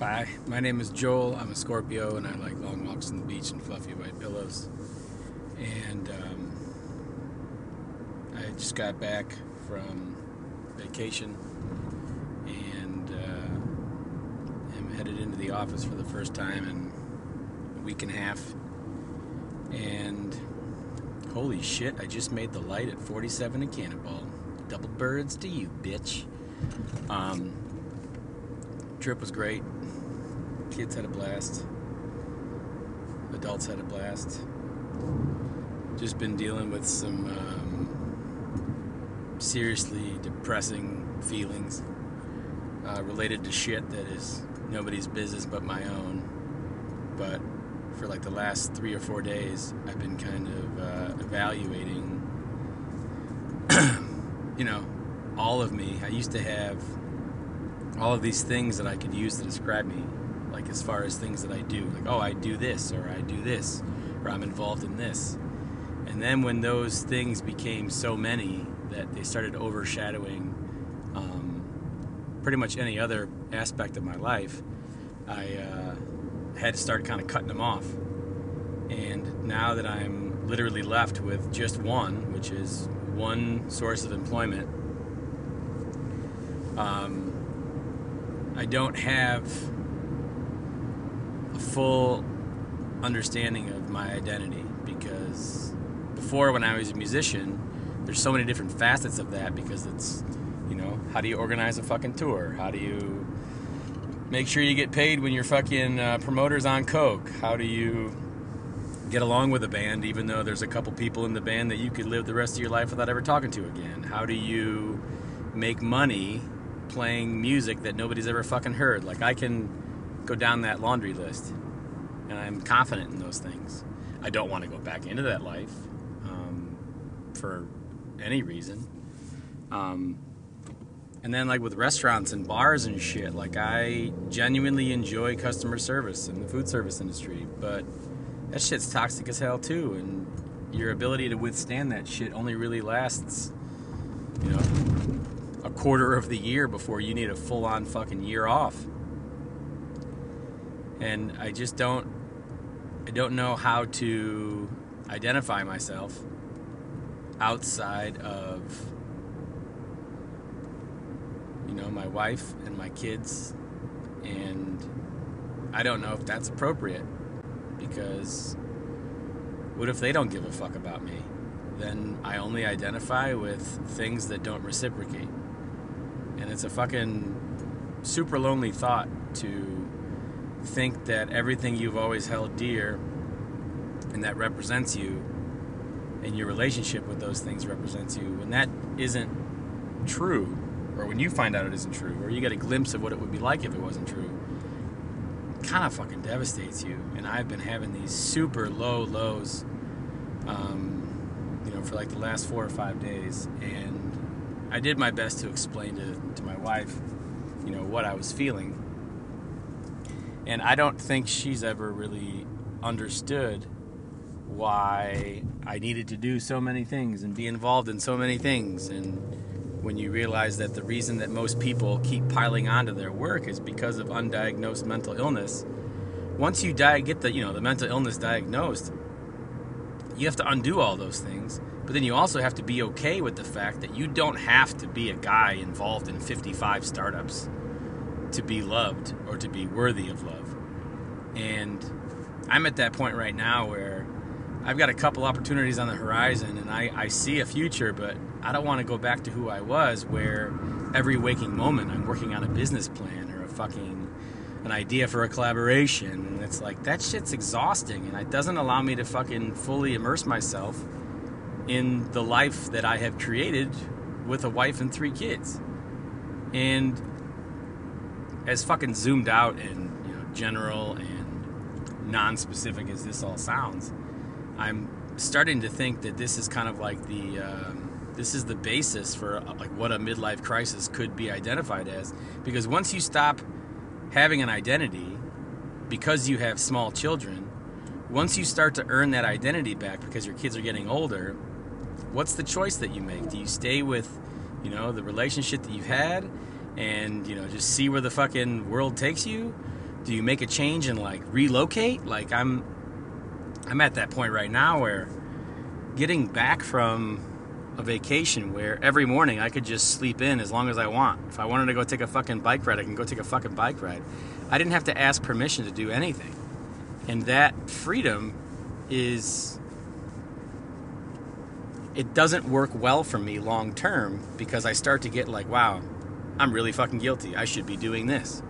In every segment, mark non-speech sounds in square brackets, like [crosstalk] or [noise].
Hi, my name is Joel. I'm a Scorpio and I like long walks on the beach and fluffy white pillows. And um, I just got back from vacation and uh, am headed into the office for the first time in a week and a half. And holy shit, I just made the light at 47 and Cannonball. Double birds to you, bitch. Um, trip was great. Kids had a blast. Adults had a blast. Just been dealing with some um, seriously depressing feelings uh, related to shit that is nobody's business but my own. But for like the last three or four days, I've been kind of uh, evaluating, [clears throat] you know, all of me. I used to have all of these things that I could use to describe me, like as far as things that I do, like, oh, I do this, or I do this, or I'm involved in this. And then when those things became so many that they started overshadowing um, pretty much any other aspect of my life, I uh, had to start kind of cutting them off. And now that I'm literally left with just one, which is one source of employment, um, I don't have a full understanding of my identity because before, when I was a musician, there's so many different facets of that because it's, you know, how do you organize a fucking tour? How do you make sure you get paid when your fucking uh, promoter's on coke? How do you get along with a band even though there's a couple people in the band that you could live the rest of your life without ever talking to again? How do you make money playing music that nobody's ever fucking heard? Like I can go down that laundry list and I'm confident in those things. I don't want to go back into that life um, for any reason. Um, and then, like with restaurants and bars and shit, like I genuinely enjoy customer service in the food service industry, but that shit's toxic as hell too. And your ability to withstand that shit only really lasts, you know, quarter of the year before you need a full on fucking year off. And I just don't I don't know how to identify myself outside of you know my wife and my kids and I don't know if that's appropriate because what if they don't give a fuck about me? Then I only identify with things that don't reciprocate. And it's a fucking super lonely thought to think that everything you've always held dear and that represents you and your relationship with those things represents you. When that isn't true or when you find out it isn't true or you get a glimpse of what it would be like if it wasn't true kind of fucking devastates you. And i've been having these super low lows um, you know for like the last four or five days. And i did my best to explain to, to my wife you know what i was feeling and I don't think she's ever really understood why I needed to do so many things and be involved in so many things. And when you realize that the reason that most people keep piling onto their work is because of undiagnosed mental illness, once you get the you know the mental illness diagnosed, you have to undo all those things. But then you also have to be okay with the fact that you don't have to be a guy involved in 55 startups to be loved or to be worthy of love. And I'm at that point right now where I've got a couple opportunities on the horizon and I, I see a future, but I don't want to go back to who I was where every waking moment I'm working on a business plan or a fucking an idea for a collaboration. And it's like that shit's exhausting. And it doesn't allow me to fucking fully immerse myself in the life that I have created with a wife and three kids. And as fucking zoomed out and you know general and non-specific as this all sounds, I'm starting to think that this is kind of like the um, this is the basis for uh, like what a midlife crisis could be identified as. Because once you stop having an identity because you have small children once you start to earn that identity back because your kids are getting older what's the choice that you make do you stay with you know the relationship that you've had and you know just see where the fucking world takes you do you make a change and like relocate? Like I'm I'm at that point right now where getting back from a vacation where every morning I could just sleep in as long as I want. If I wanted to go take a fucking bike ride, I can go take a fucking bike ride. I didn't have to ask permission to do anything. And that freedom is it doesn't work well for me long term because I start to get like, wow, I'm really fucking guilty. I should be doing this.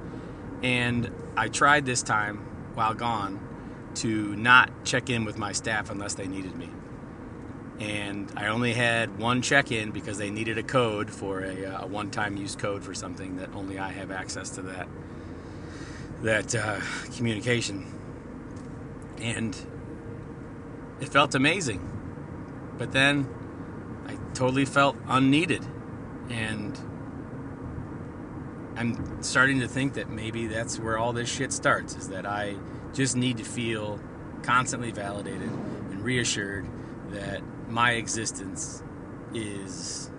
And I tried this time while gone to not check in with my staff unless they needed me. And I only had one check in because they needed a code for a, uh, a one time use code for something that only I have access to that that uh, communication. And it felt amazing. But then I totally felt unneeded. And I'm starting to think that maybe that's where all this shit starts is that I just need to feel constantly validated and reassured that my existence is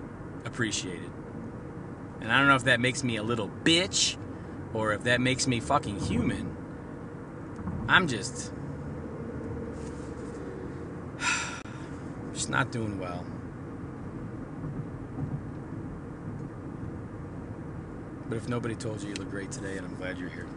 appreciated. And I don't know if that makes me a little bitch or if that makes me fucking human. I'm just [sighs] just not doing well. But if nobody told you you look great today, and I'm glad you're here.